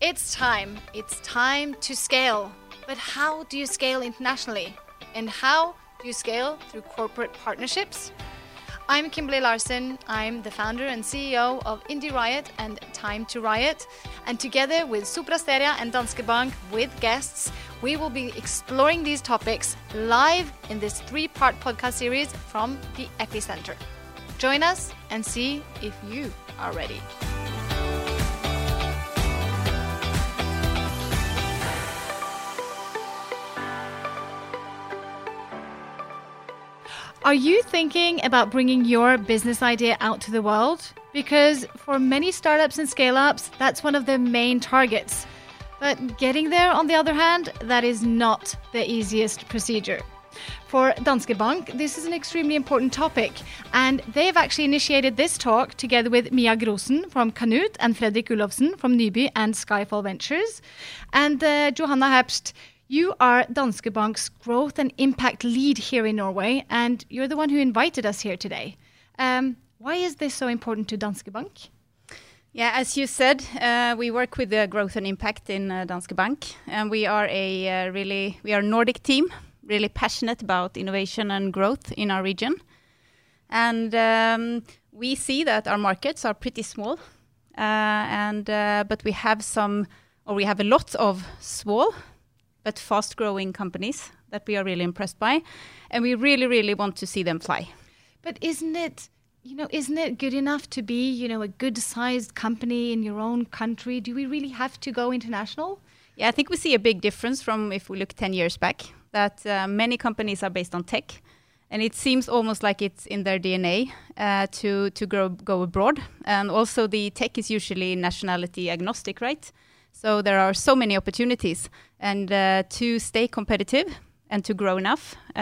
It's time. It's time to scale. But how do you scale internationally? And how do you scale through corporate partnerships? I'm Kimberly Larson. I'm the founder and CEO of Indie Riot and Time to Riot. And together with Sopra Steria and Danske Bank with guests, we will be exploring these topics live in this three part podcast series from the Epicenter. Join us and see if you are ready. Are you thinking about bringing your business idea out to the world? Because for many startups and scale ups, that's one of the main targets. But getting there, on the other hand, that is not the easiest procedure. For Danske Bank, this is an extremely important topic, and they've actually initiated this talk together with Mia Grosen from Kanute and Fredrik Olofsen from Nyby and Skyfall Ventures. And uh, Johanna Herbst, you are Danske Bank's growth and impact lead here in Norway, and you're the one who invited us here today. Um, why is this so important to Danske Bank? Yeah, as you said, uh, we work with the growth and impact in uh, Danske Bank, and we are a uh, really we are Nordic team, really passionate about innovation and growth in our region, and um, we see that our markets are pretty small, uh, and uh, but we have some, or we have a lot of small but fast growing companies that we are really impressed by. And we really, really want to see them fly. But isn't it, you know, isn't it good enough to be, you know, a good sized company in your own country? Do we really have to go international? Yeah, I think we see a big difference from if we look 10 years back, that uh, many companies are based on tech. And it seems almost like it's in their DNA uh, to, to grow, go abroad. And also, the tech is usually nationality agnostic, right? So there are so many opportunities, and uh, to stay competitive and to grow enough uh,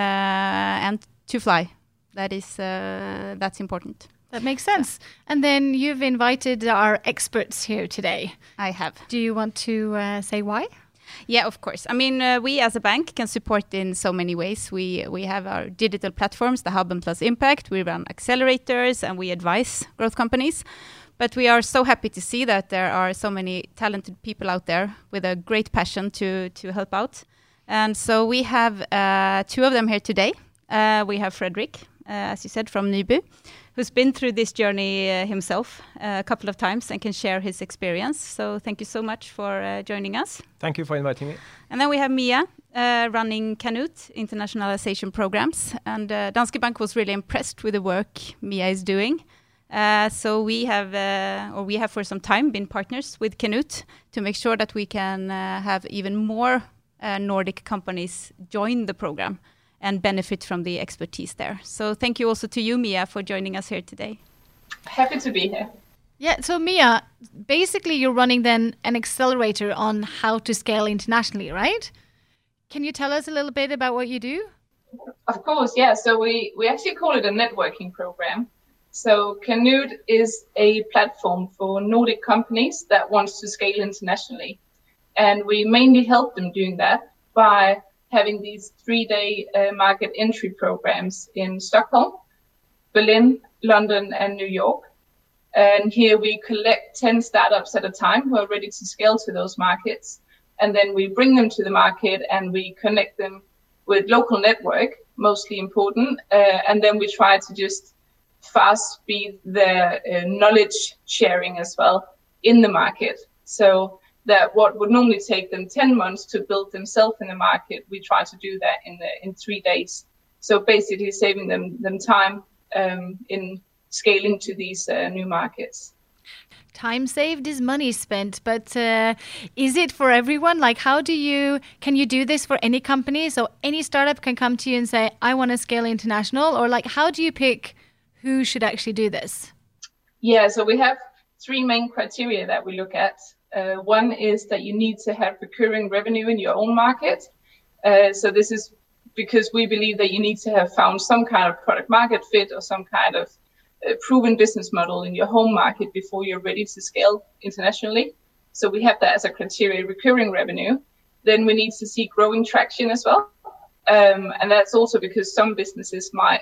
and to fly, that is uh, that's important. That makes sense. And then you've invited our experts here today. I have. Do you want to uh, say why? Yeah, of course. I mean, uh, we as a bank can support in so many ways. We we have our digital platforms, the Hub and Plus Impact. We run accelerators and we advise growth companies. But we are so happy to see that there are so many talented people out there with a great passion to to help out. And so we have uh, two of them here today. Uh, we have Fredrik, uh, as you said, from Nyby, who's been through this journey uh, himself uh, a couple of times and can share his experience. So thank you so much for uh, joining us. Thank you for inviting me. And then we have Mia, running Kanute internationalization programs. And Danske Bank was really impressed with the work Mia is doing. Uh, so we have, uh, or we have for some time, been partners with Kanute to make sure that we can uh, have even more uh, Nordic companies join the program and benefit from the expertise there. So thank you also to you, Mia, for joining us here today. Happy to be here. Yeah, so Mia, basically you're running then an accelerator on how to scale internationally, right? Can you tell us a little bit about what you do? Of course, yeah. So we, we actually call it a networking program. So Kanute is a platform for Nordic companies that wants to scale internationally. And we mainly help them doing that by having these three-day uh, market entry programs in Stockholm, Berlin, London, and New York. And here we collect 10 startups at a time who are ready to scale to those markets. And then we bring them to the market and we connect them with local network, mostly important. Uh, and then we try to just fast be the uh, knowledge sharing as well in the market. So that what would normally take them 10 months to build themselves in the market, we try to do that in the, in three days. So basically saving them, them time um, in scaling to these uh, new markets. Time saved is money spent, but uh, is it for everyone? Like, how do you can you do this for any company? So any startup can come to you and say, "I want to scale international," or like, how do you pick who should actually do this? Yeah, so we have three main criteria that we look at. Uh, one is that you need to have recurring revenue in your own market. Uh, so this is because we believe that you need to have found some kind of product market fit or some kind of uh, proven business model in your home market before you're ready to scale internationally. So we have that as a criteria, recurring revenue. Then we need to see growing traction as well. Um, and that's also because some businesses might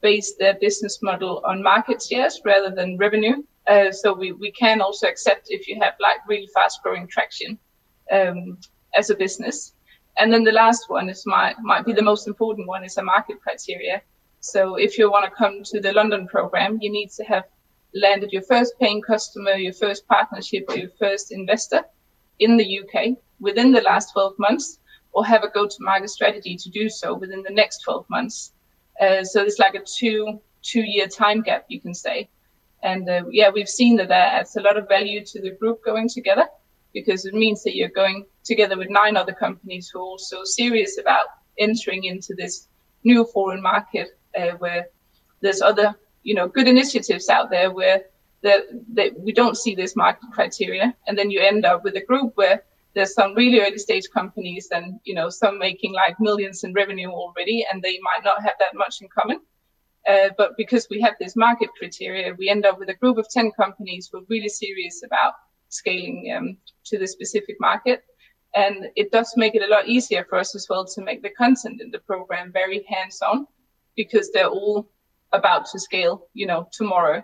base their business model on market shares rather than revenue. Uh, so we, we can also accept if you have like really fast growing traction um, as a business. And then the last one is might might be the most important one is a market criteria. So if you want to come to the London program, you need to have landed your first paying customer, your first partnership, or your first investor in the UK within the last 12 months, or have a go-to-market strategy to do so within the next 12 months. Uh, so it's like a two two year time gap, you can say. And uh, yeah, we've seen that that adds a lot of value to the group going together because it means that you're going together with nine other companies who are also serious about entering into this new foreign market uh, where there's other, you know, good initiatives out there where that, we don't see this market criteria. And then you end up with a group where there's some really early stage companies and, you know, some making like millions in revenue already, and they might not have that much in common. Uh, but because we have this market criteria, we end up with a group of 10 companies who are really serious about scaling um, to the specific market. And it does make it a lot easier for us as well to make the content in the program very hands on because they're all about to scale, you know, tomorrow.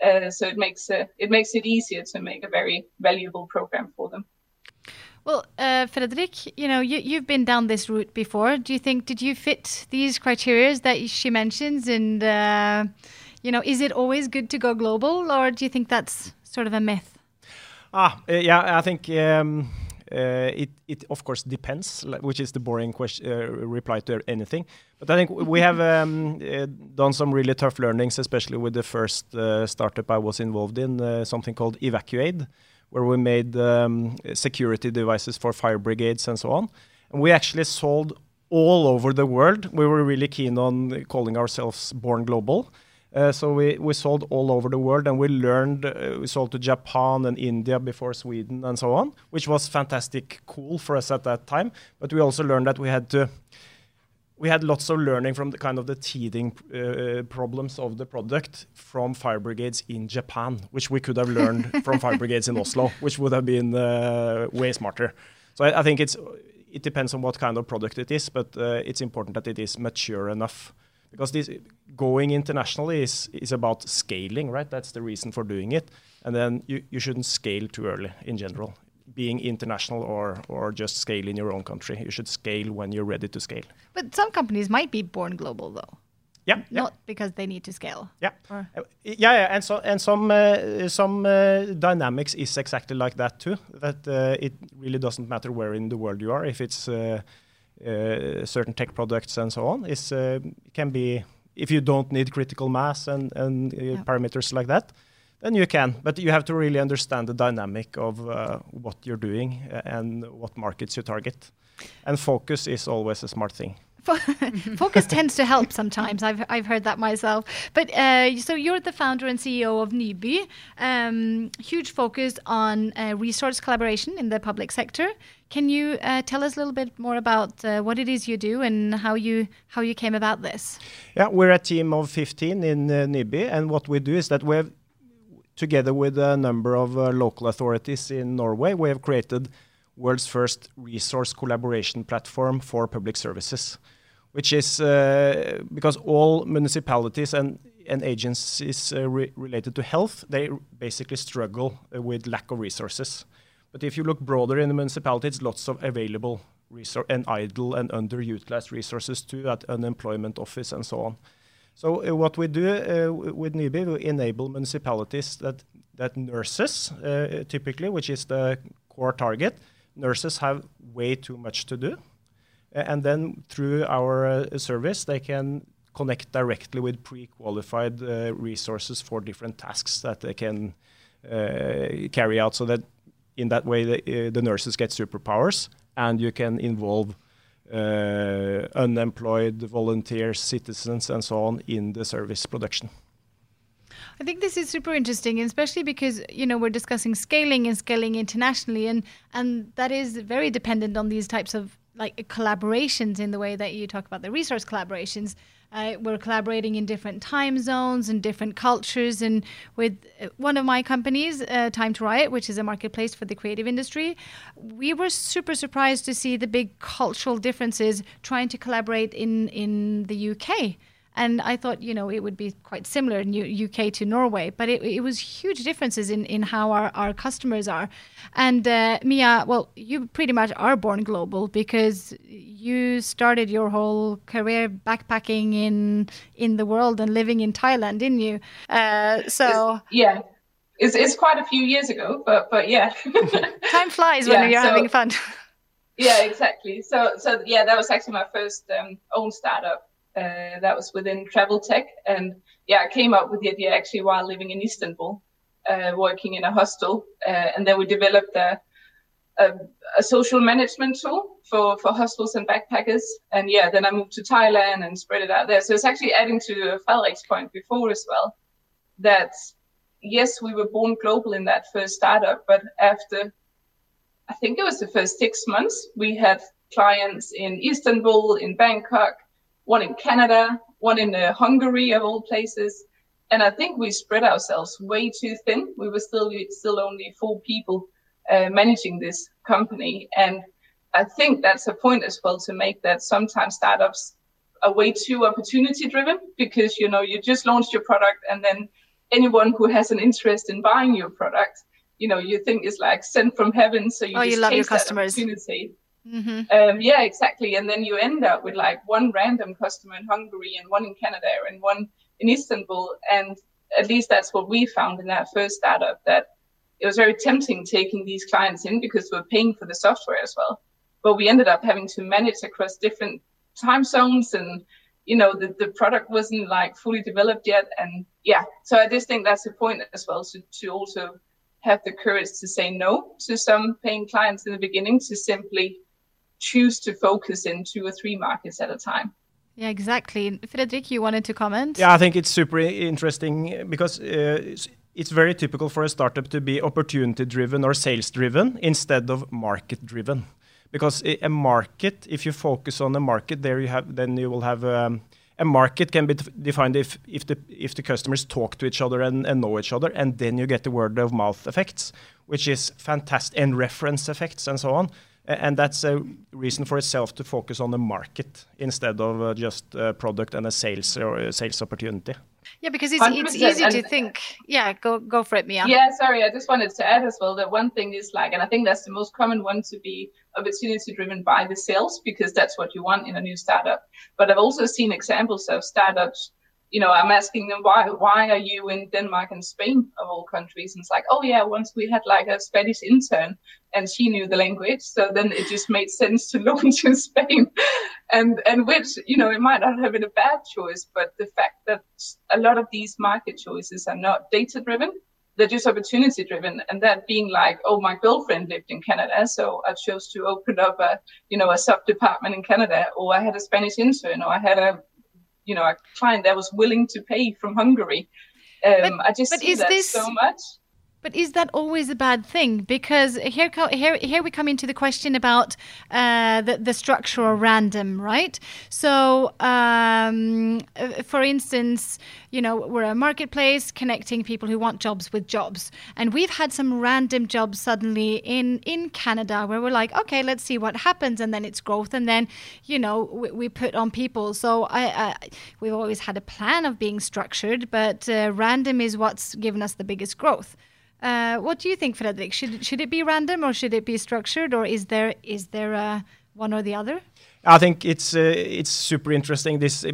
Uh, so it makes uh, it makes it easier to make a very valuable program for them. Well, uh, Fredrik, you know, you, you've been down this route before. Do you think, did you fit these criteria that she mentions? And, uh, you know, is it always good to go global or do you think that's sort of a myth? Ah, uh, yeah, I think um, uh, it, it of course depends, which is the boring question, uh, reply to anything. But I think we have um, uh, done some really tough learnings, especially with the first uh, startup I was involved in, something called Evacuate where we made um, security devices for fire brigades and so on. And we actually sold all over the world. We were really keen on calling ourselves Born Global. Uh, so we, we sold all over the world and we learned, uh, we sold to Japan and India before Sweden and so on, which was fantastic cool for us at that time. But we also learned that we had to we had lots of learning from the kind of the teething uh, problems of the product from fire brigades in Japan, which we could have learned from fire brigades in Oslo, which would have been uh, way smarter. So I, I, think it's it depends on what kind of product it is, but uh, it's important that it is mature enough because this going internationally is is about scaling, right? That's the reason for doing it, and then you you shouldn't scale too early in general being international or or just scale in your own country. You should scale when you're ready to scale. But some companies might be born global though. Yeah, not yeah. because they need to scale. Yeah. Uh, yeah, yeah, and so and some uh, some uh, dynamics is exactly like that too. That uh, it really doesn't matter where in the world you are. If it's uh, uh, certain tech products and so on, is can be if you don't need critical mass and and yeah. parameters like that then you can. But you have to really understand the dynamic of uh, what you're doing uh, and what markets you target. And focus is always a smart thing. focus tends to help sometimes. I've I've heard that myself. But uh, so you're the founder and CEO of Nyby. Um, huge focus on uh, resource collaboration in the public sector. Can you uh, tell us a little bit more about uh, what it is you do and how you how you came about this? Yeah, we're a team of 15 in uh, Nyby, and what we do is that we have together with a number of uh, local authorities in Norway, we have created world's first resource collaboration platform for public services, which is uh, because all municipalities and, and agencies uh, re related to health, they basically struggle uh, with lack of resources. But if you look broader in the municipalities, lots of available and idle and underutilized resources too at unemployment office and so on. So uh, what we do uh, with Nyby, we enable municipalities that that nurses uh, typically, which is the core target, nurses have way too much to do, and then through our service they can connect directly with pre-qualified resources for different tasks that they can carry out. So that in that way the, the nurses get superpowers, and you can involve Uh, unemployed volunteers, citizens, and so on in the service production. I think this is super interesting, especially because you know we're discussing scaling and scaling internationally, and and that is very dependent on these types of like collaborations in the way that you talk about the resource collaborations. Uh, we're collaborating in different time zones and different cultures. And with uh, one of my companies, uh, Time to Riot, which is a marketplace for the creative industry, we were super surprised to see the big cultural differences trying to collaborate in, in the UK. And I thought you know it would be quite similar in U- UK to Norway, but it, it was huge differences in in how our our customers are. And uh, Mia, well, you pretty much are born global because you started your whole career backpacking in in the world and living in Thailand, didn't you? Uh, so yeah it's, it's quite a few years ago, but but yeah. Time flies when yeah, you're so, having fun. yeah, exactly. So so yeah, that was actually my first um, own startup. Uh, that was within travel tech, and yeah, I came up with the idea actually while living in Istanbul, uh, working in a hostel, uh, and then we developed a, a, a social management tool for for hostels and backpackers. And yeah, then I moved to Thailand and spread it out there. So it's actually adding to Fredrik's point before as well, that yes, we were born global in that first startup, but after I think it was the first six months, we had clients in Istanbul, in Bangkok, one in Canada, one in uh, Hungary of all places. And I think we spread ourselves way too thin. We were still still only four people uh, managing this company, and I think that's a point as well to make that sometimes startups are way too opportunity driven because you know you just launched your product and then anyone who has an interest in buying your product, you know, you think is like sent from heaven. So you oh, just you love your customers. Opportunity. Mm-hmm. Um, yeah, exactly. And then you end up with like one random customer in Hungary and one in Canada and one in Istanbul. And at least that's what we found in that first startup that it was very tempting taking these clients in because we're paying for the software as well. But we ended up having to manage across different time zones and you know the, the product wasn't like fully developed yet and yeah so i just think that's the point as well to, to also have the courage to say no to some paying clients in the beginning to simply choose to focus in two or three markets at a time. Yeah exactly. Fredrik you wanted to comment? Yeah i think it's super interesting because uh, it's very typical for a startup to be opportunity driven or sales driven instead of market driven because a market, if you focus on the market, there you have, then you will have um, a market can be defined if if the if the customers talk to each other and, and know each other, and then you get the word of mouth effects, which is fantastic, and reference effects and so on. And that's a reason for itself to focus on the market instead of uh, just a product and a sales or a sales opportunity. Yeah, because it's, it's easy to think. Yeah, go go for it, Mia. Yeah, sorry, I just wanted to add as well that one thing is like, and I think that's the most common one to be opportunity driven by the sales because that's what you want in a new startup. But I've also seen examples of startups you know, I'm asking them why why are you in Denmark and Spain of all countries? And it's like, oh yeah, once we had like a Spanish intern and she knew the language, so then it just made sense to launch in Spain. And and which, you know, it might not have been a bad choice, but the fact that a lot of these market choices are not data driven, they're just opportunity driven. And that being like, oh, my girlfriend lived in Canada, so I chose to open up a, you know, a sub department in Canada, or I had a Spanish intern, or I had a you know a client that was willing to pay from Hungary. Um, but, I just see that this, so much. But is that always a bad thing? Because here, here, here we come into the question about uh, the, the structure or random, right? So, um, for instance, you know, we're a marketplace connecting people who want jobs with jobs, and we've had some random jobs suddenly in in Canada where we're like, okay, let's see what happens, and then it's growth, and then you know we, we put on people. So I, I, we've always had a plan of being structured, but uh, random is what's given us the biggest growth. Uh, what do you think, Fredrik? Should should it be random or should it be structured, or is there is there a one or the other? I think it's uh, it's super interesting. This,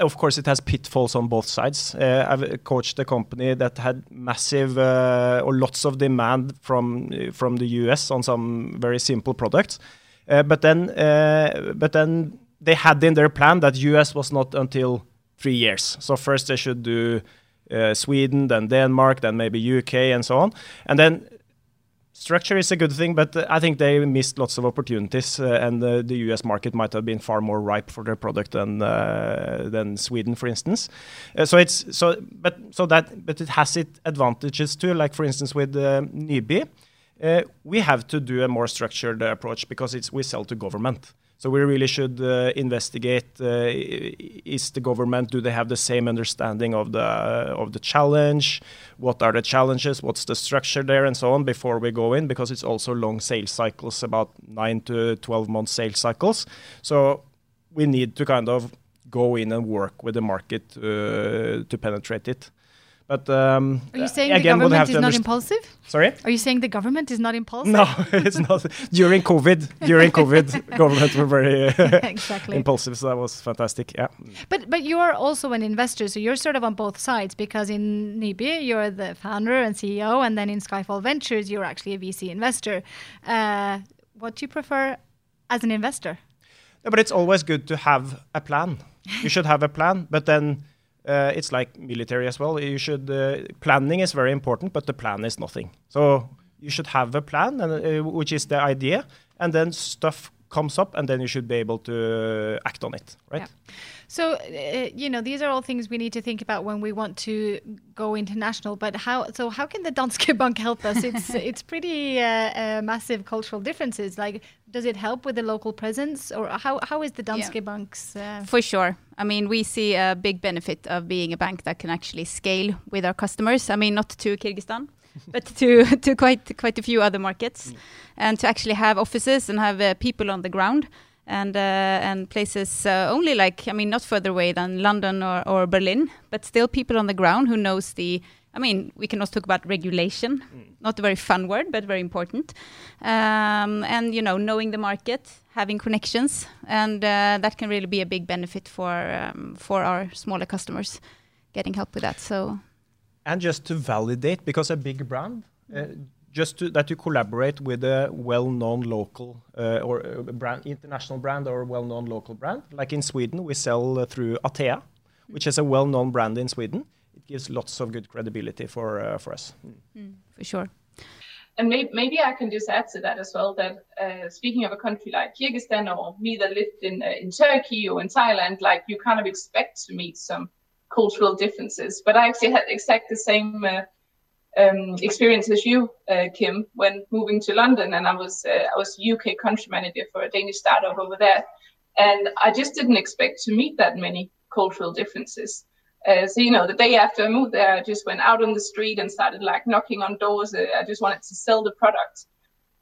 of course, it has pitfalls on both sides. Uh, I've coached a company that had massive uh, or lots of demand from from the US on some very simple products, uh, but then uh, but then they had in their plan that US was not until three years. So first they should do uh, Sweden, then Denmark, then maybe UK, and so on. And then structure is a good thing, but I think they missed lots of opportunities, uh, and the, the, US market might have been far more ripe for their product than uh, than Sweden, for instance. Uh, so it's so, but so that but it has its advantages too. Like for instance with uh, uh, we have to do a more structured approach because it's we sell to government. So we really should uh, investigate: uh, is the government do they have the same understanding of the of the challenge? What are the challenges? What's the structure there, and so on before we go in? Because it's also long sales cycles, about nine to twelve month sales cycles. So we need to kind of go in and work with the market uh, to penetrate it. But um, are you saying again, the government is not impulsive? Sorry. Are you saying the government is not impulsive? No, it's not. During COVID, during COVID, government were very uh, exactly impulsive. So that was fantastic. Yeah. But but you are also an investor, so you're sort of on both sides because in Nyby you're the founder and CEO, and then in Skyfall Ventures you're actually a VC investor. Uh, what do you prefer as an investor? Yeah, but it's always good to have a plan. you should have a plan, but then uh, it's like military as well. You should uh, planning is very important, but the plan is nothing. So you should have a plan, and, uh, which is the idea, and then stuff comes up, and then you should be able to act on it, right? Yeah. So uh, you know these are all things we need to think about when we want to go international. But how? So how can the Danske Bank help us? It's it's pretty uh, uh, massive cultural differences. Like, does it help with the local presence, or how how is the Danske yeah. Bank's? Uh, For sure. I mean, we see a big benefit of being a bank that can actually scale with our customers. I mean, not to Kyrgyzstan. but to to quite quite a few other markets, mm. and to actually have offices and have uh, people on the ground and uh, and places uh, only like I mean not further away than London or, or Berlin, but still people on the ground who knows the. I mean, we can also talk about regulation, mm. not a very fun word, but very important. Um, and you know, knowing the market, having connections, and uh, that can really be a big benefit for um, for our smaller customers, getting help with that. So, and just to validate, because a big brand. Uh, just to, that you collaborate with a well-known local uh, or brand, international brand or well-known local brand. Like in Sweden, we sell uh, through Atea, which is a well-known brand in Sweden. It gives lots of good credibility for uh, for us. Mm. Mm, for sure. And maybe, maybe I can just add to that as well. That uh, speaking of a country like Kyrgyzstan or me that lived in uh, in Turkey or in Thailand, like you kind of expect to meet some cultural differences. But I actually had exactly the same uh, um, experience as you, uh, Kim, when moving to London, and I was uh, I was UK country manager for a Danish startup over there, and I just didn't expect to meet that many cultural differences. Uh, so you know, the day after I moved there, I just went out on the street and started like knocking on doors. Uh, I just wanted to sell the product,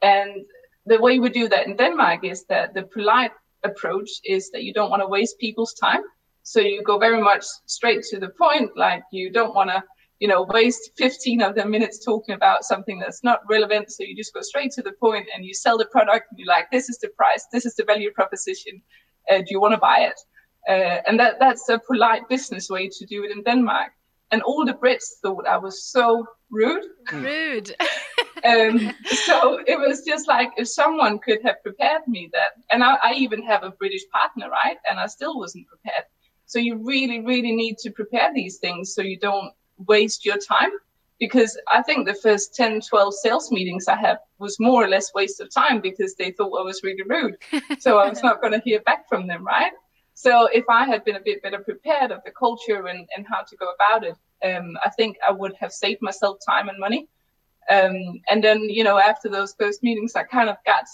and the way we do that in Denmark is that the polite approach is that you don't want to waste people's time, so you go very much straight to the point. Like you don't want to you know, waste 15 of the minutes talking about something that's not relevant. So you just go straight to the point and you sell the product and you're like, this is the price, this is the value proposition. Uh, do you want to buy it? Uh, and that that's a polite business way to do it in Denmark. And all the Brits thought I was so rude. Hmm. Rude. um, so it was just like if someone could have prepared me that, and I, I even have a British partner, right? And I still wasn't prepared. So you really, really need to prepare these things so you don't waste your time because I think the first 10, 12 sales meetings I had was more or less waste of time because they thought I was really rude. so I was not going to hear back from them, right? So if I had been a bit better prepared of the culture and, and how to go about it, um, I think I would have saved myself time and money. Um, and then, you know, after those first meetings, I kind of got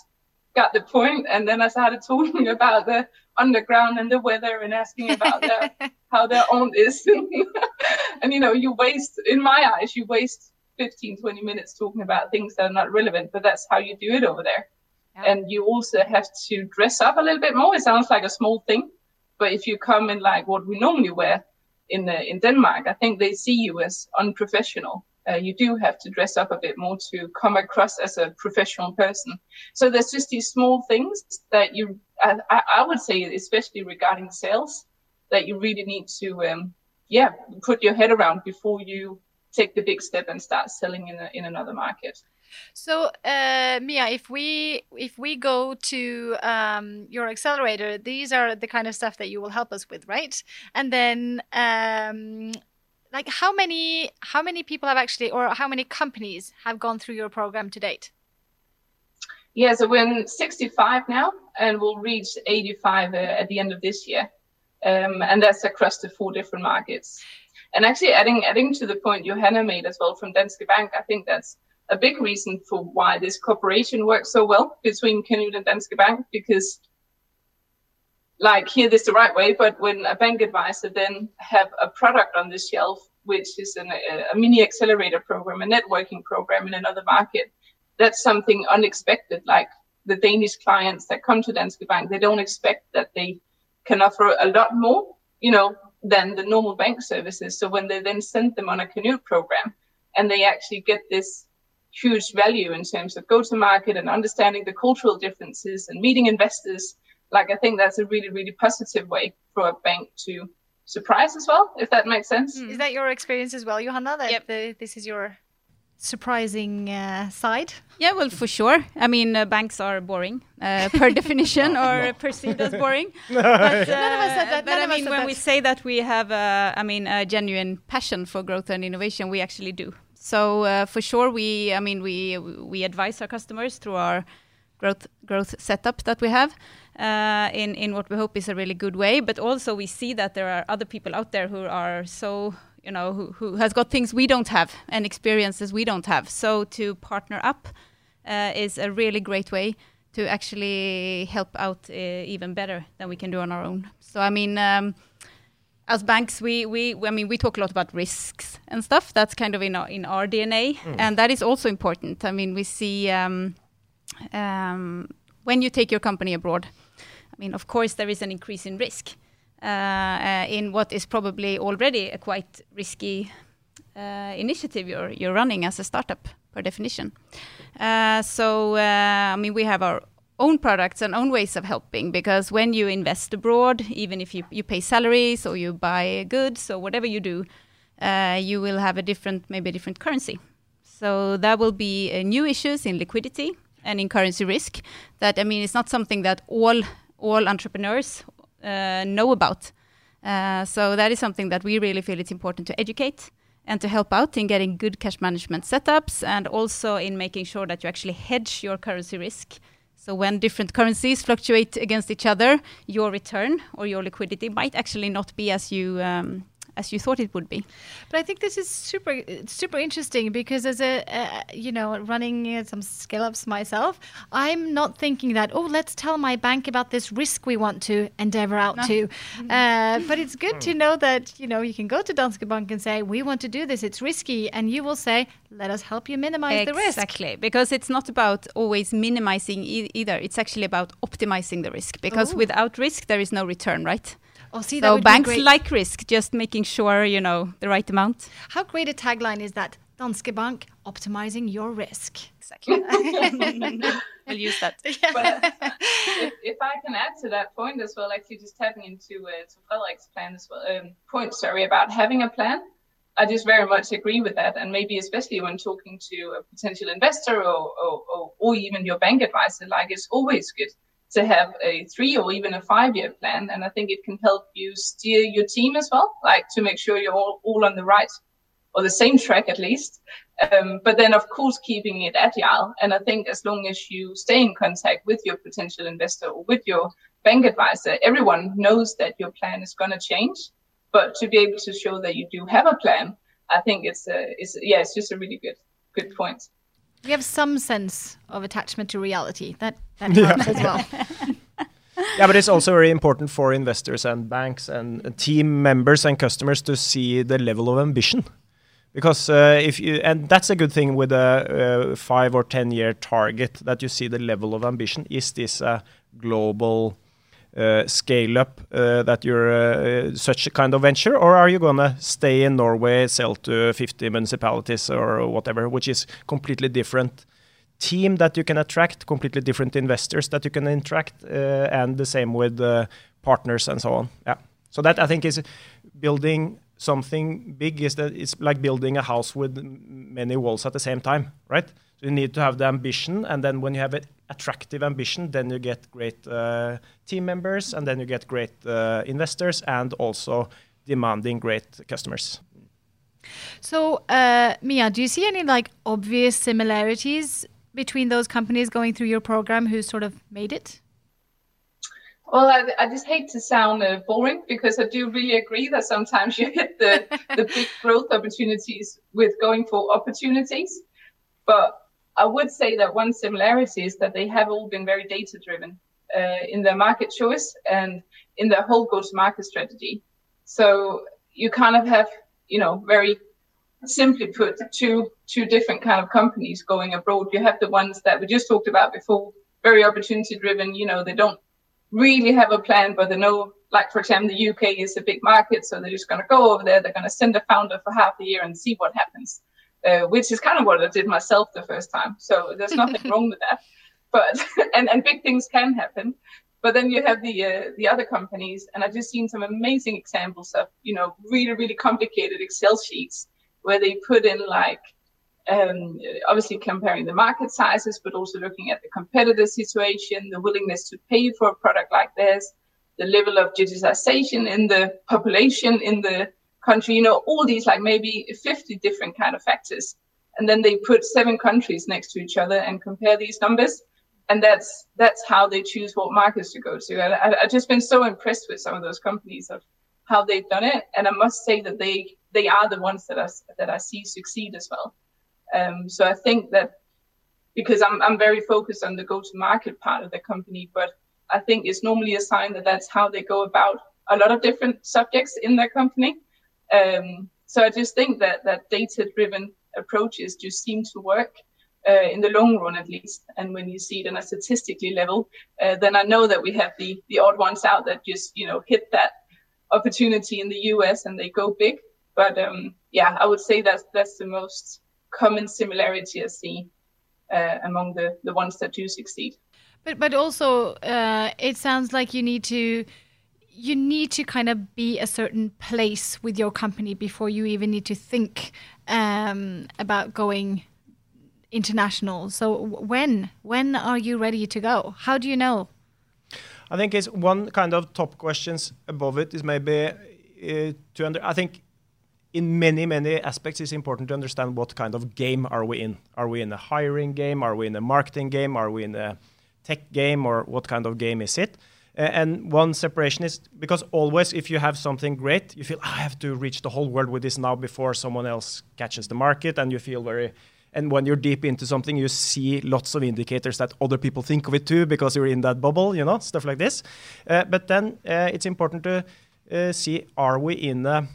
got the point, and then I started talking about the underground and the weather and asking about their, how their own is. and, you know, you waste, in my eyes, you waste 15, 20 minutes talking about things that are not relevant, but that's how you do it over there. Yeah. And you also have to dress up a little bit more. It sounds like a small thing, but if you come in like what we normally wear in uh, in Denmark, I think they see you as unprofessional uh, you do have to dress up a bit more to come across as a professional person. So there's just these small things that you, I, I would say, especially regarding sales, that you really need to, um, yeah, put your head around before you take the big step and start selling in a, in another market. So, uh, Mia, if we if we go to um, your accelerator, these are the kind of stuff that you will help us with, right? And then um, like how many how many people have actually or how many companies have gone through your program to date? Yeah so we're in 65 now and we'll reach 85 uh, at the end of this year. Um, and that's across the four different markets. And actually adding adding to the point johanna made as well from danske bank i think that's a big reason for why this cooperation works so well between Kanute and Danske Bank because like hear this the right way, but when a bank advisor then have a product on the shelf, which is an, a, a mini accelerator program, a networking program in another market, that's something unexpected. Like the Danish clients that come to Danske Bank, they don't expect that they can offer a lot more you know, than the normal bank services. So when they then send them on a Kanute program and they actually get this huge value in terms of go to market and understanding the cultural differences and meeting investors, like I think that's a really, really positive way for a bank to surprise as well, if that makes sense. Is that your experience as well, Johanna? That Yep. the, this is your surprising uh, side? Yeah, well, for sure. I mean, uh, banks are boring uh, per definition or perceived as boring. but, uh, None of us said that, But none I of us mean, when that. we say that we have, uh, I mean, a genuine passion for growth and innovation, we actually do. So uh, for sure, we, I mean, we we advise our customers through our growth growth setup that we have uh, in in what we hope is a really good way. But also we see that there are other people out there who are so you know who, who has got things we don't have and experiences we don't have. So to partner up uh, is a really great way to actually help out uh, even better than we can do on our own. So I mean. Um, as banks, we, we I mean we talk a lot about risks and stuff. That's kind of in our in our DNA, and that is also important. I mean, we see um, um, when you take your company abroad. I mean, of course, there is an increase in risk uh, uh, in what is probably already a quite risky uh, initiative you're you're running as a startup per definition. So I mean, we have our own products and own ways of helping because when you invest abroad, even if you you pay salaries or you buy goods or whatever you do, uh, you will have a different maybe a different currency. So there will be uh, new issues in liquidity and in currency risk. That I mean, it's not something that all all entrepreneurs uh, know about. Uh, so that is something that we really feel it's important to educate and to help out in getting good cash management setups and also in making sure that you actually hedge your currency risk. So when different currencies fluctuate against each other, your return or your liquidity might actually not be as you um, as you thought it would be. But I think this is super super interesting because as a uh, you know running uh, some scale ups myself, I'm not thinking that oh let's tell my bank about this risk we want to endeavor out to. Uh, but it's good to know that you know you can go to Danske Bank and say we want to do this. It's risky, and you will say let us help you minimize the risk. Exactly, because it's not about always minimizing e- either. It's actually about optimizing the risk. Because Ooh. without risk, there is no return, right? Oh, see, so banks like risk, just making sure you know the right amount. How great a tagline is that? Danske Bank optimizing your risk. Exactly. I'll use that. But if, if I can add to that point as well, actually just tapping into uh, to Fredrik's plan as well, um, point sorry about having a plan. I just very much agree with that, and maybe especially when talking to a potential investor or or, or, or even your bank advisor, like it's always good to have a three or even a five year plan, and I think it can help you steer your team as well, like to make sure you're all, all on the right or the same track at least. Um, but then, of course, keeping it agile. And I think as long as you stay in contact with your potential investor or with your bank advisor, everyone knows that your plan is going to change. But to be able to show that you do have a plan, I think it's a, it's yeah, it's just a really good good point. We have some sense of attachment to reality. That that helps as well. Yeah, but it's also very important for investors and banks and uh, team members and customers to see the level of ambition. Because uh, if you, and that's a good thing with a uh, five or 10 year target that you see the level of ambition. Is this a global scale up uh, that you're uh, such a kind of venture, or are you gonna stay in Norway, sell to 50 municipalities or whatever, which is completely different team that you can attract, completely different investors that you can interact, uh, and the same with uh, partners and so on. Yeah. So that I think is building something big is that it's like building a house with many walls at the same time, right? So you need to have the ambition, and then when you have an attractive ambition, then you get great uh, team members, and then you get great uh, investors, and also demanding great customers. So, uh, Mia, do you see any like obvious similarities between those companies going through your program who sort of made it? Well, I, I just hate to sound uh, boring because I do really agree that sometimes you hit the, the big growth opportunities with going for opportunities. But I would say that one similarity is that they have all been very data driven uh, in their market choice and in their whole go to market strategy. So you kind of have, you know, very simply put, two two different kind of companies going abroad. You have the ones that we just talked about before, very opportunity driven. You know, they don't really have a plan, but they know, like for example, the UK is a big market, so they're just going to go over there. They're going to send a founder for half a year and see what happens, uh, which is kind of what I did myself the first time. So there's nothing wrong with that. But and and big things can happen. But then you have the uh, the other companies, and I've just seen some amazing examples of you know really really complicated Excel sheets where they put in like um, obviously comparing the market sizes, but also looking at the competitor situation, the willingness to pay for a product like this, the level of digitization in the population in the country, you know, all these like maybe 50 different kind of factors. And then they put seven countries next to each other and compare these numbers. And that's that's how they choose what markets to go to. And I, I've just been so impressed with some of those companies of how they've done it. And I must say that they they are the ones that I, that I see succeed as well. Um, so I think that because I'm, I'm very focused on the go-to-market part of the company, but I think it's normally a sign that that's how they go about a lot of different subjects in their company. Um, so I just think that that data-driven approaches just seem to work uh, in the long run, at least. And when you see it on a statistically level, uh, then I know that we have the the odd ones out that just you know hit that opportunity in the US and they go big. But um, yeah, I would say that's that's the most common similarity I see uh, among the, the ones that do succeed. But but also, uh, it sounds like you need to you need to kind of be a certain place with your company before you even need to think um, about going international. So when when are you ready to go? How do you know? I think it's one kind of top questions above it is maybe uh, to under. I think in many, many aspects, it's important to understand what kind of game are we in. Are we in a hiring game? Are we in a marketing game? Are we in a tech game? Or what kind of game is it? And one separation is because always, if you have something great, you feel I have to reach the whole world with this now before someone else catches the market, and you feel very. And when you're deep into something, you see lots of indicators that other people think of it too because you're in that bubble, you know, stuff like this. Uh, but then uh, it's important to uh, see: Are we in a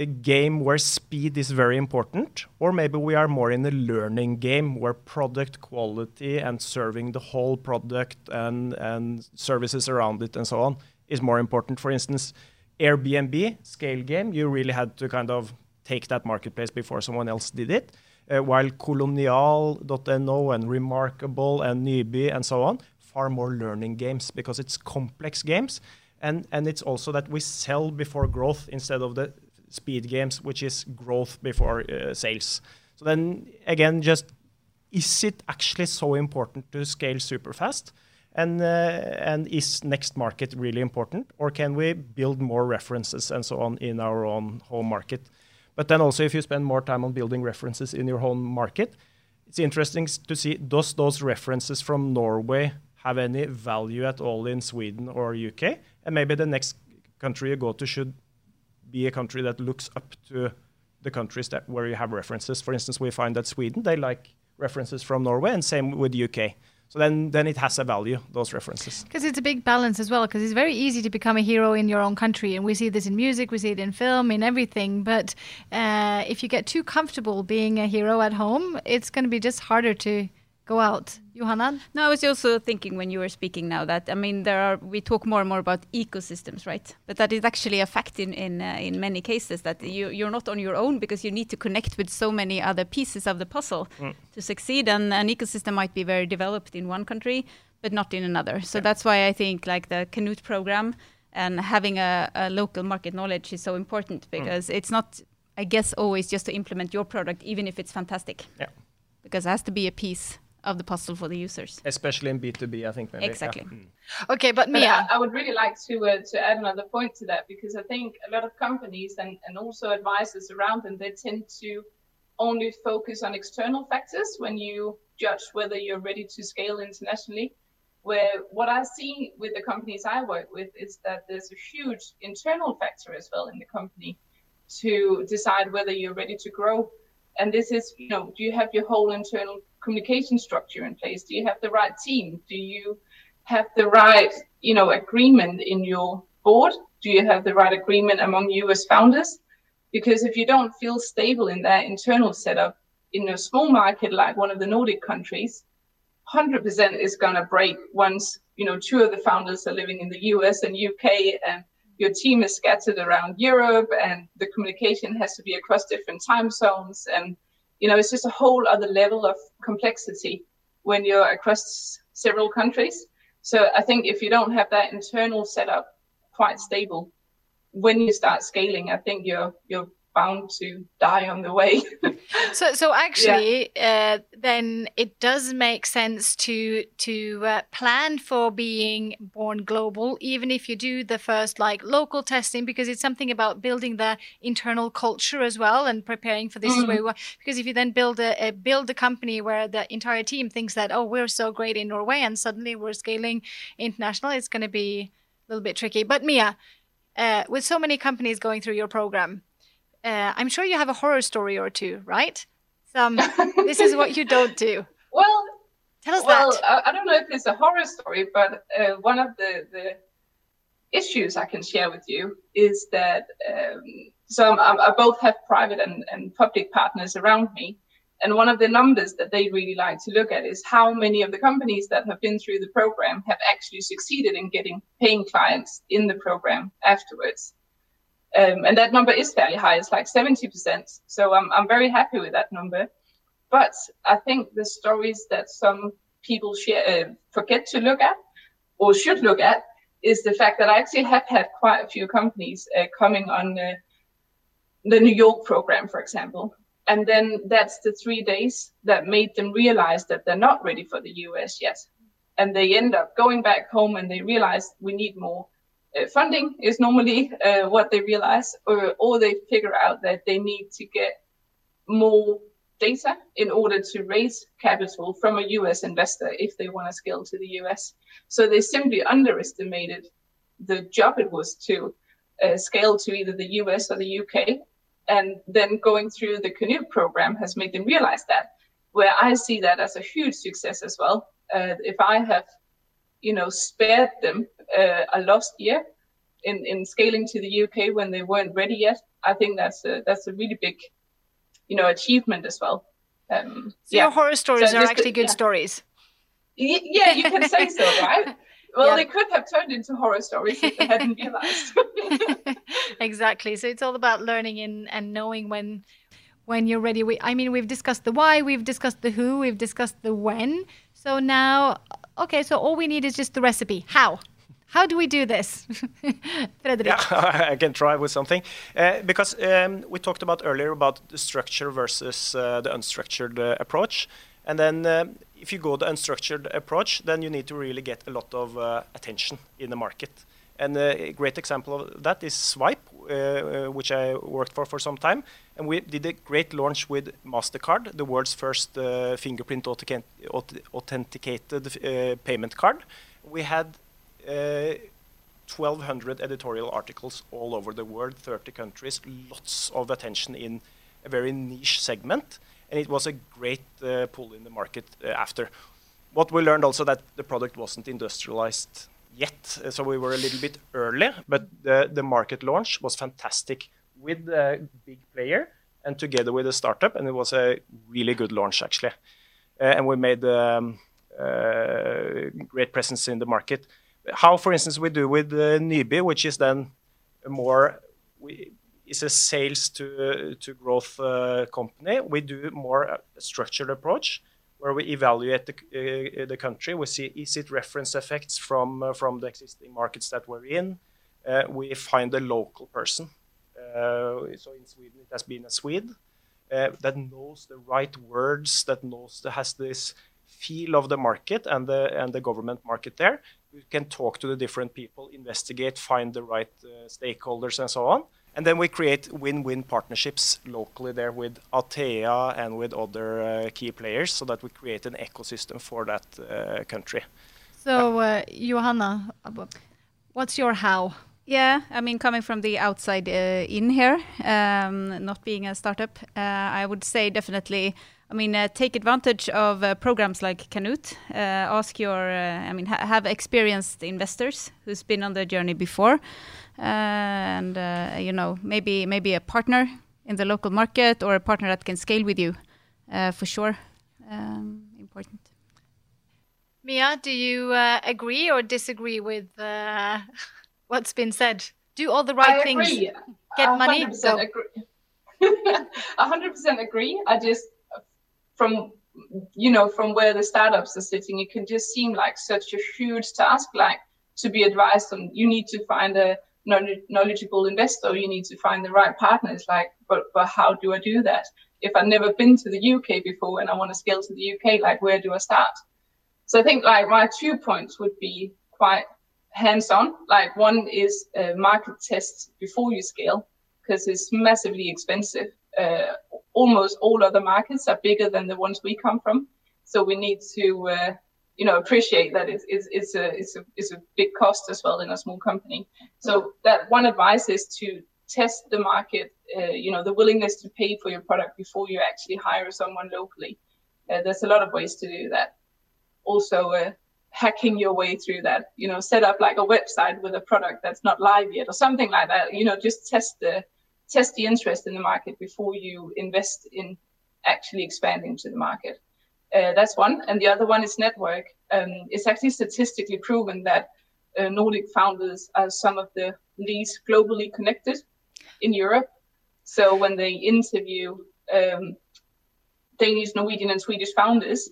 a game where speed is very important, or maybe we are more in a learning game where product quality and serving the whole product and, and services around it and so on is more important. For instance, Airbnb, scale game, you really had to kind of take that marketplace before someone else did it. Uh, while Kolonial.no and Remarkable and Nyby and so on, far more learning games because it's complex games. And, and it's also that we sell before growth instead of the speed games, which is growth before uh, sales. So then again, just is it actually so important to scale super fast? And, uh, and is next market really important? Or can we build more references and so on in our own home market? But then also, if you spend more time on building references in your home market, it's interesting to see does those references from Norway have any value at all in Sweden or UK? And maybe the next country you go to should be a country that looks up to the countries that where you have references. For instance, we find that Sweden they like references from Norway, and same with the UK. So then, then it has a value those references. Because it's a big balance as well. Because it's very easy to become a hero in your own country, and we see this in music, we see it in film, in everything. But uh, if you get too comfortable being a hero at home, it's going to be just harder to go out. Johanna? No, I was also thinking when you were speaking now that I mean there are we talk more and more about ecosystems, right? But that is actually a fact in in uh, in many cases that you you're not on your own because you need to connect with so many other pieces of the puzzle mm. to succeed. And an ecosystem might be very developed in one country, but not in another. So yeah. that's why I think like the Kanute program and having a, a local market knowledge is so important mm. because mm. it's not, I guess, always just to implement your product, even if it's fantastic. Yeah. Because it has to be a piece of the puzzle for the users. Especially in B2B, I think. Maybe. Exactly. Yeah. Mm. Okay, but Mia. I, I, would really like to uh, to add another point to that because I think a lot of companies and, and also advisors around them, they tend to only focus on external factors when you judge whether you're ready to scale internationally. Where what I see with the companies I work with is that there's a huge internal factor as well in the company to decide whether you're ready to grow. And this is, you know, do you have your whole internal communication structure in place? Do you have the right team? Do you have the right, you know, agreement in your board? Do you have the right agreement among you as founders? Because if you don't feel stable in that internal setup in a small market like one of the Nordic countries, 100% is going to break once you know two of the founders are living in the US and UK and your team is scattered around Europe and the communication has to be across different time zones and you know it's just a whole other level of complexity when you're across several countries. So I think if you don't have that internal setup quite stable when you start scaling I think you're you're bound to die on the way. so, so actually, yeah. uh, then it does make sense to to uh, plan for being born global, even if you do the first like local testing, because it's something about building the internal culture as well and preparing for this. Mm-hmm. Way, because if you then build a, a build a company where the entire team thinks that oh we're so great in Norway and suddenly we're scaling international, it's going to be a little bit tricky. But Mia. Uh, with so many companies going through your program, uh, I'm sure you have a horror story or two, right? Some this is what you don't do. Well, tell us well, that. I, I don't know if it's a horror story, but uh, one of the the issues I can share with you is that um, so I'm, i both have private and, and public partners around me. And one of the numbers that they really like to look at is how many of the companies that have been through the program have actually succeeded in getting paying clients in the program afterwards. Um, and that number is fairly high. It's like 70%. So I'm, I'm very happy with that number. But I think the stories that some people share, uh, forget to look at or should look at is the fact that I actually have had quite a few companies uh, coming on the New York program, for example. And then that's the three days that made them realize that they're not ready for the US yet. And they end up going back home and they realize we need more funding is normally uh, what they realize, or, or they figure out that they need to get more data in order to raise capital from a US investor if they want to scale to the US. So they simply underestimated the job it was to uh, scale to either the US or the UK. And then going through the Kanute program has made them realize that, where I see that as a huge success as well. Uh, if I have you know, spared them uh, a lost year in, in scaling to the UK when they weren't ready yet. I think that's a, that's a really big, you know, achievement as well. Um, so yeah. your horror stories so are actually good yeah. stories. Y- yeah, you can say so, right? Well, yeah. they could have turned into horror stories if they hadn't realized. exactly. So it's all about learning and, and knowing when when you're ready. We, I mean, we've discussed the why, we've discussed the who, we've discussed the when. So now okay, so all we need is just the recipe. How? How do we do this? Yeah, I can try with something. Uh, because um, we talked about earlier about the structure versus uh, the unstructured uh, approach. And then um, if you go the unstructured approach, then you need to really get a lot of uh, attention in the market. And a great example of that is Zwipe, uh, uh, which I worked for for some time. And we did a great launch with MasterCard, the world's first uh, fingerprint authenticated uh, payment card. We had 1,200 editorial articles all over the world, 30 countries, lots of attention in a very niche segment. And it was a great uh, pull in the market uh, after. What we learned also that the product wasn't industrialized yet, so we were a little bit early, but the, the market launch was fantastic with a big player and together with a startup, and it was a really good launch actually. Uh, and we made um, uh, great presence in the market. How, for instance, we do with uh, which is then more we, a sales to to growth uh, company. We do more a structured approach where we evaluate the, uh, the country. We see is it reference effects from uh, from the existing markets that we're in. Uh, we find a local person. Uh, so in Sweden, it has been a Swede uh, that knows the right words, that knows that has this feel of the market and the and the government market there. We can talk to the different people, investigate, find the right uh, stakeholders, and so on. And then we create win-win partnerships locally there with Atea and with other uh, key players so that we create an ecosystem for that uh, country. So, uh, Johanna, what's your how? Yeah, I mean, coming from the outside uh, in here, um, not being a startup, uh, I would say definitely. I mean, uh, take advantage of uh, programs like Kanute. Uh, ask your, uh, I mean, ha have experienced investors who's been on the journey before, and you know, maybe maybe a partner in the local market or a partner that can scale with you, for sure. Um, important. Mia, do you uh, agree or disagree with uh, what's been said? Do all the right I things. Agree. Get money. 100% Go. agree. 100% agree. I just, from you know, from where the startups are sitting, it can just seem like such a huge task. Like to be advised on, you need to find a knowl- knowledgeable investor, you need to find the right partners. Like, but but how do I do that? If I've never been to the UK before and I want to scale to the UK, like where do I start? So I think like my two points would be quite hands-on. Like one is a market test before you scale because it's massively expensive. Uh, almost all other markets are bigger than the ones we come from, so we need to uh, you know appreciate that it's, it's, it's a it's a it's a big cost as well in a small company. So that one advice is to test the market. Uh, you know the willingness to pay for your product before you actually hire someone locally. Uh, there's a lot of ways to do that. Also, uh, hacking your way through that. You know, set up like a website with a product that's not live yet or something like that. You know, just test the test the interest in the market before you invest in actually expanding to the market. Uh, that's one. And the other one is network. Um, it's actually statistically proven that uh, Nordic founders are some of the least globally connected in Europe. So when they interview um, Danish, Norwegian, and Swedish founders,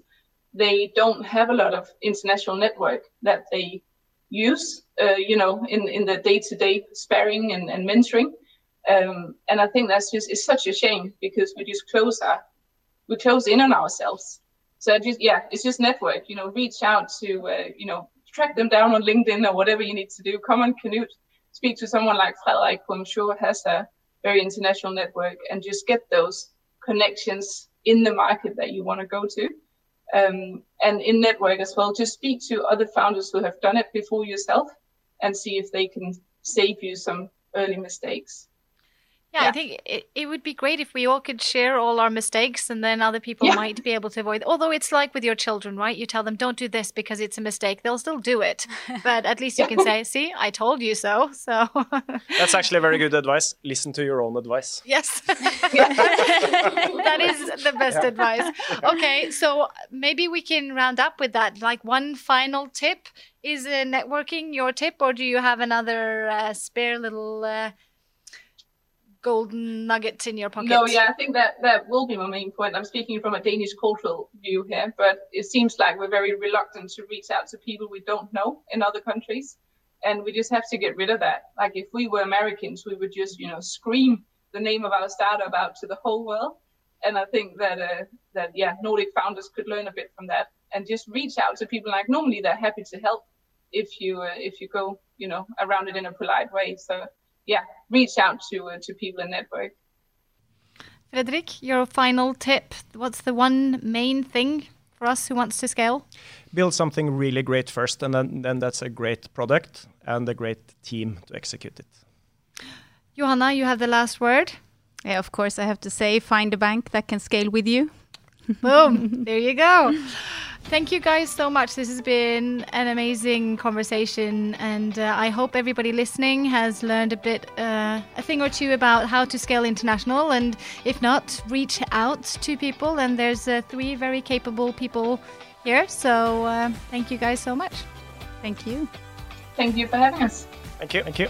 they don't have a lot of international network that they use, uh, you know, in, in the day-to-day sparring and, and mentoring. Um, and I think that's just it's such a shame because we just close our we close in on ourselves. So just yeah, it's just network. You know, reach out to uh, you know track them down on LinkedIn or whatever you need to do. Come on, Kanute, speak to someone like Fredrik, who I'm sure has a very international network, and just get those connections in the market that you want to go to. Um, and in network as well, just speak to other founders who have done it before yourself and see if they can save you some early mistakes. Yeah, Yeah. I think it, it would be great if we all could share all our mistakes and then other people Yeah. might be able to avoid. Although it's like with your children, right? You tell them, don't do this because it's a mistake. They'll still do it. But at least you can say, see, I told you so. So, That's actually very good advice. Listen to your own advice. yes, that is the best advice. Okay, so maybe we can round up with that. Like one final tip is uh, networking your tip, or do you have another uh, spare little uh, golden nugget in your pocket? No, yeah, I think that that will be my main point. I'm speaking from a Danish cultural view here, but it seems like we're very reluctant to reach out to people we don't know in other countries, and we just have to get rid of that. Like if we were Americans, we would just you know scream the name of our startup out to the whole world. And I think that uh, that yeah, Nordic founders could learn a bit from that and just reach out to people. Like normally they're happy to help if you uh, if you go you know around it in a polite way. So yeah, reach out to uh, to people in network. Fredrik, your final tip. What's the one main thing for us who wants to scale? Build something really great first, and then, then that's a great product and a great team to execute it. Johanna, you have the last word. Yeah, of course, I have to say, find a bank that can scale with you. Boom. there you go. Thank you guys so much. This has been an amazing conversation, and uh, I hope everybody listening has learned a bit, uh, a thing or two about how to scale international. And if not, reach out to people. And there's uh, three very capable people here. So uh, thank you guys so much. Thank you. Thank you for having us. Thank you. Thank you.